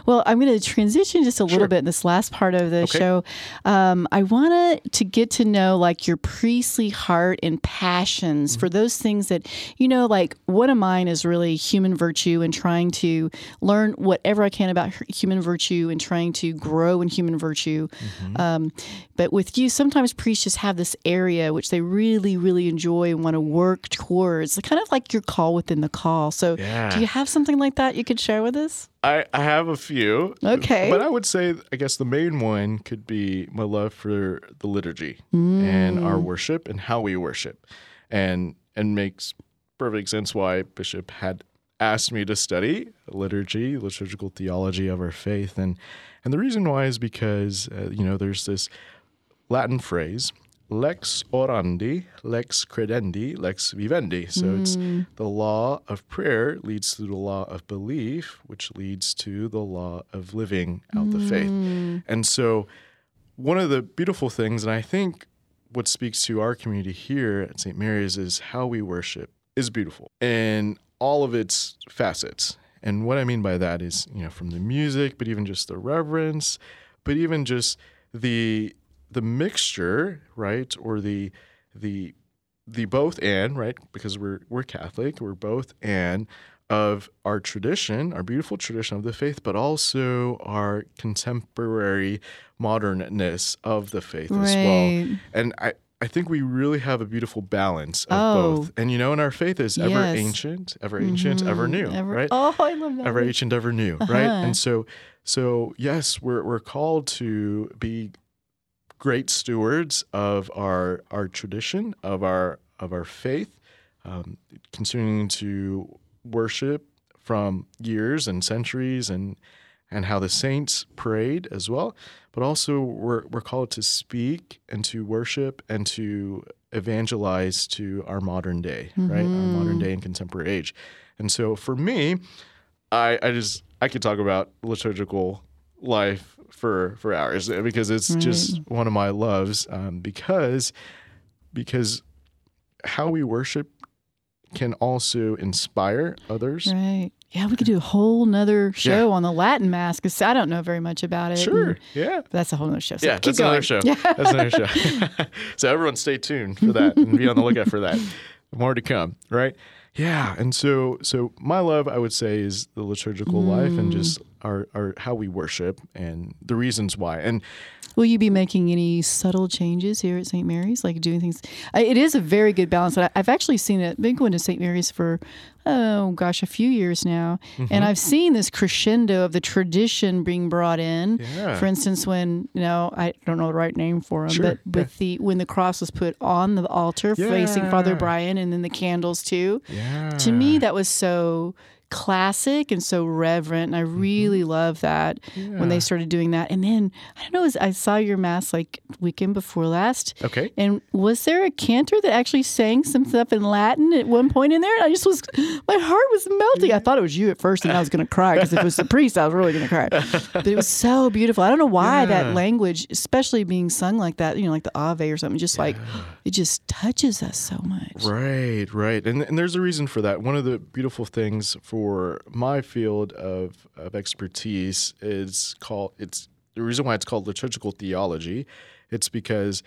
Well, I'm going to transition just a little Sure. bit in this last part of the Okay. show. Um, I want to get to know like your priestly heart and passions Mm-hmm. for those things that, you know, like one of mine is really human virtue and trying to learn whatever I can about human virtue and trying to grow in human virtue. Mm-hmm. Um, but with you, sometimes priests just have this area which they really, really enjoy and want to work towards, kind of like your call within the call. So, Yeah. do you have something like that you could share with us? I, I have a few. Okay. But I would say, I guess the main one could be my love for the liturgy and our worship and how we worship. And and makes perfect sense why Bishop had asked me to study liturgy, liturgical theology of our faith. And and the reason why is because, uh, you know, there's this Latin phrase, lex orandi, lex credendi, lex vivendi. So it's hmm. the law of prayer leads to the law of belief, which leads to the law of living out the faith. Hmm. And so one of the beautiful things, and I think what speaks to our community here at St. Mary's is how we worship is beautiful in all of its facets. And what I mean by that is, you know, from the music, but even just the reverence, but even just the the mixture, right? Or the the the both and, right? Because we're we're Catholic, we're both and of our tradition, our beautiful tradition of the faith, but also our contemporary modernness of the faith as well. And I, I think we really have a beautiful balance of Oh. both. And you know, and our faith is ever Yes. ancient, ever ancient, ever new, Ever- right? Oh, I love that. ever ancient, ever new, right? Uh-huh. And so, so yes, we're we're called to be great stewards of our our tradition, of our of our faith, um, continuing to worship from years and centuries and and how the saints prayed as well. But also we're we're called to speak and to worship and to evangelize to our modern day, right? Our modern day and contemporary age. And so for me, I I just I could talk about liturgical life for for hours because it's just one of my loves. Um, because because how we worship can also inspire others. Right. Yeah, we could do a whole nother show on the Latin Mass because I don't know very much about it. Sure. Yeah. That's a whole nother show. So Yeah, that's another show. Yeah. That's another show. so everyone stay tuned for that and be on the lookout for that. More to come, right? Yeah. And so so my love I would say is the liturgical life and just Mm. Our, our how we worship and the reasons why. And Will you be making any subtle changes here at St. Mary's, like doing things? It is a very good balance. I've actually seen it. Been going to St. Mary's for oh gosh, a few years now, Mm-hmm. and I've seen this crescendo of the tradition being brought in. Yeah. For instance, when you know I don't know the right name for them, Sure, but with the when the cross was put on the altar facing Father Brian, and then the candles too. yeah. To me, that was so classic and so reverent. And I mm-hmm. really love that when they started doing that. And then I don't know, I saw your mass like weekend before last. Okay. And was there a cantor that actually sang some stuff in Latin at one point in there? And I just was, my heart was melting. I thought it was you at first, and I was going to cry because if it was the priest, I was really going to cry. But it was so beautiful. I don't know why Yeah. that language, especially being sung like that, you know, like the Ave or something, just like it just touches us so much. Right, right. And and there's a reason for that. One of the beautiful things for my field of of expertise is called it's the reason why it's called liturgical theology. It's because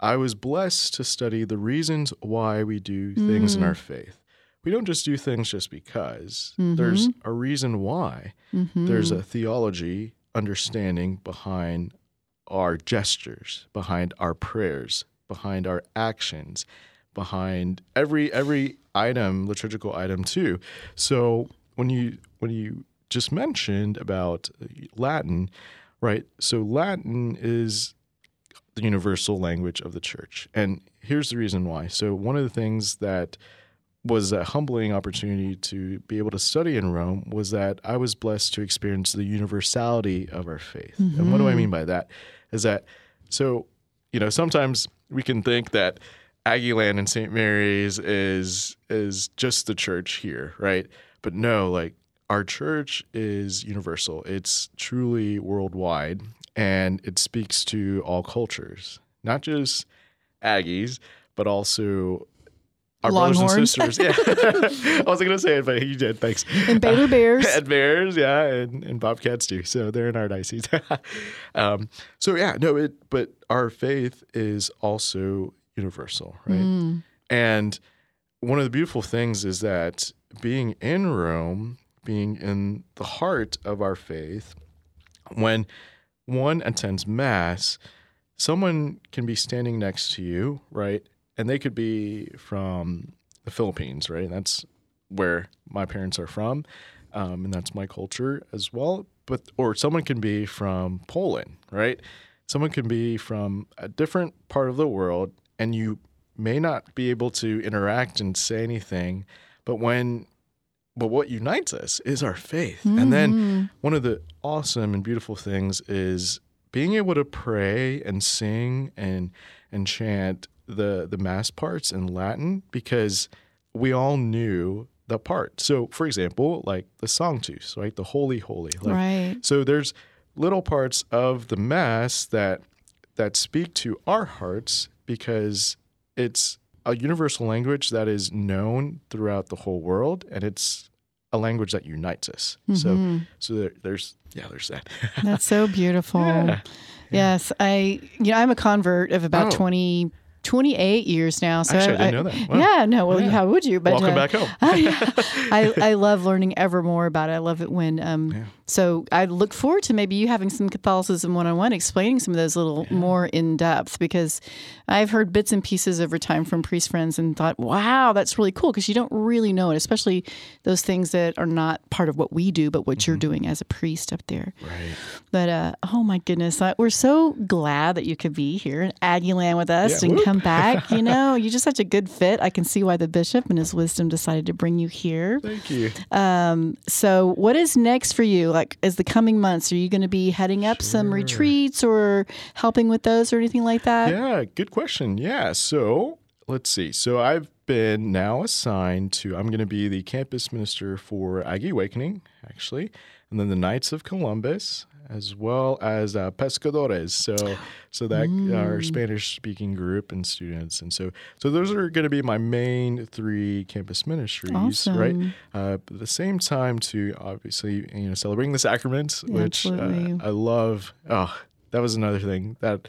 I was blessed to study the reasons why we do things in mm. our faith. We don't just do things just because. There's mm-hmm. a reason why. Mm-hmm. There's a theology understanding behind our gestures, behind our prayers, behind our actions, behind every every item, liturgical item too. So when you when you just mentioned about uh, Latin, right? So Latin is the universal language of the church. And here's the reason why. So one of the things that was a humbling opportunity to be able to study in Rome was that I was blessed to experience the universality of our faith. And what do I mean by that? Is that so, you know, sometimes we can think that Aggieland and St. Mary's is is just the church here, right? But no, like our church is universal. It's truly worldwide and it speaks to all cultures, not just Aggies, but also our brothers Longhorns. and sisters. Yeah. I wasn't going to say it, but you did. Thanks. And Baylor Bears. and bears, yeah, and, and bobcats too. So they're in our diocese. um, so yeah, no, it. But our faith is also universal, right? Mm. And one of the beautiful things is that being in Rome, being in the heart of our faith, when one attends mass, someone can be standing next to you, right? And they could be from the Philippines, right? That's where my parents are from, um, and that's my culture as well. But or someone can be from Poland, right? Someone can be from a different part of the world, and you may not be able to interact and say anything, but when but what unites us is our faith. And then mm-hmm. one of the awesome and beautiful things is being able to pray and sing and and chant the the mass parts in Latin because we all knew the part. So for example, like the Sanctus, right? The Holy Holy. Like, Right. so there's little parts of the mass that that speak to our hearts because it's a universal language that is known throughout the whole world and it's a language that unites us. So so there, there's yeah, there's that. That's so beautiful. Yeah. Yes, I you know I'm a convert of about Oh. twenty 28 years now. So Actually, I didn't know that. Wow. Yeah, no. Well, Yeah. how would you? But Welcome uh, back home. I, I love learning ever more about it. I love it when um Yeah. So I look forward to maybe you having some Catholicism one on one explaining some of those little more in depth because I've heard bits and pieces over time from priest friends and thought, wow, that's really cool because you don't really know it, especially those things that are not part of what we do, but what Mm-hmm. you're doing as a priest up there. Right. But uh, oh my goodness, I, we're so glad that you could be here in Aggieland with us Yeah, and whoop. come back. You know, you're just such a good fit. I can see why the bishop and his wisdom decided to bring you here. Thank you. Um, so, what is next for you? Like, as the coming months, are you going to be heading up some retreats or helping with those or anything like that? Yeah, good question. Yeah. So let's see. So I've been now assigned to, I'm going to be the campus minister for Aggie Awakening, actually, and then the Knights of Columbus, as well as uh, Pescadores. So, so that our Spanish speaking group and students. And so, so those are going to be my main three campus ministries, right? Uh, but at the same time, to obviously, you know, celebrating the sacraments, which uh, I love. Oh, that was another thing that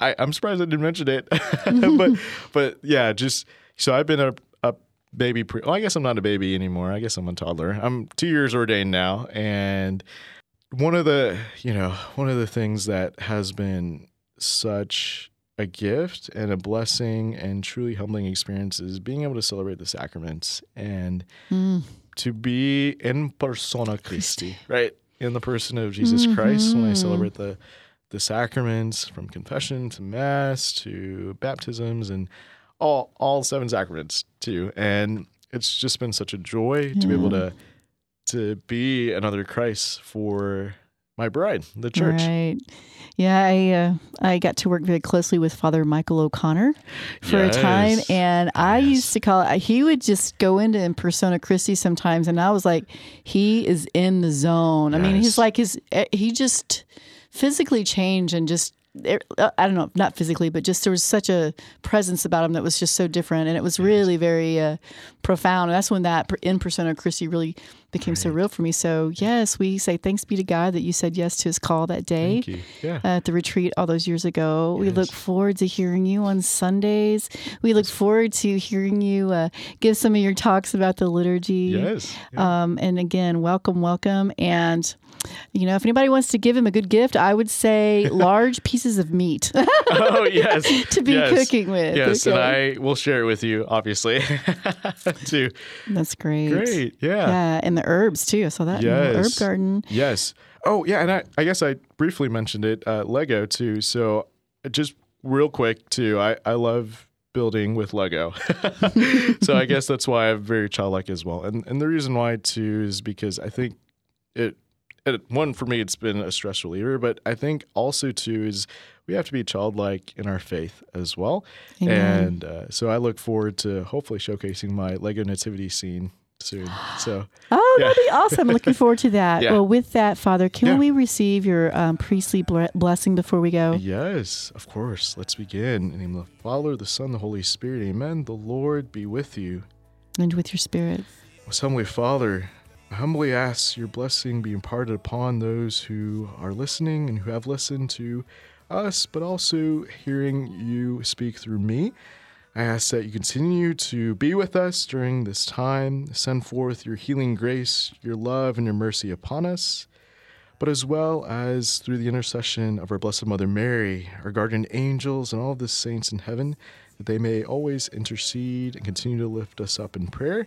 I, I'm surprised I didn't mention it, but but yeah, just so I've been a baby. Pre- well, I guess I'm not a baby anymore. I guess I'm a toddler. I'm two years ordained now, and one of the you know one of the things that has been such a gift and a blessing and truly humbling experience is being able to celebrate the sacraments and Mm. to be in persona Christi, right? In the person of Jesus Christ when I celebrate the the sacraments from confession to mass to baptisms and all all seven sacraments too. And it's just been such a joy to be able to to be another Christ for my bride, the church. Right. Yeah, I uh, I got to work very closely with Father Michael O'Connor for a time, and I Yes. used to call it. He would just go into in persona Christi sometimes, and I was like, he is in the zone. I mean, he's like his eh, he just physically changed and just. Uh, I don't know, not physically, but just there was such a presence about him that was just so different, and it was really very uh, profound. And that's when that in persona Christi really became so real for me. So yes, we say thanks be to God that you said yes to His call that day Thank you. Yeah. at the retreat all those years ago. We look forward to hearing you on Sundays. We look forward to hearing you uh, give some of your talks about the liturgy. yes. Yeah. Um, and again, welcome, welcome. And, you know, if anybody wants to give him a good gift, I would say large pieces of meat oh yes. to be yes. cooking with. Yes, okay? and I will share it with you, obviously. too. That's great. Great. Yeah. Yeah, and the herbs too. I saw that in the herb garden. Yes. Oh, yeah. And I, I guess I briefly mentioned it, uh, Lego too. So just real quick too, I, I love building with Lego. so I guess that's why I'm very childlike as well. And and the reason why too is because I think it one for me it's been a stress reliever, but I think also too is we have to be childlike in our faith as well. Amen. And uh, so I look forward to hopefully showcasing my Lego nativity scene soon. So Oh, Yeah. that'd be awesome. Looking forward to that. Yeah. Well, with that, Father, can Yeah. we receive your um, priestly ble- blessing before we go? Yes, of course. Let's begin. In the name of the Father, the Son, the Holy Spirit. Amen. The Lord be with you. And with your spirit. Most Heavenly Father, I humbly ask your blessing be imparted upon those who are listening and who have listened to us, but also hearing you speak through me. I ask that you continue to be with us during this time. Send forth your healing grace, your love, and your mercy upon us. But as well as through the intercession of our Blessed Mother Mary, our guardian angels, and all the saints in heaven, that they may always intercede and continue to lift us up in prayer.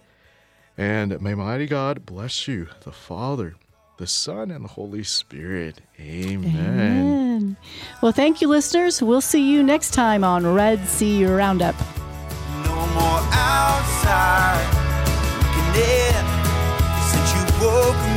And may mighty God bless you, the Father, the Son, and the Holy Spirit. Amen. Amen. Well, thank you, listeners. We'll see you next time on Red Sea Roundup. No more outside looking in since you woke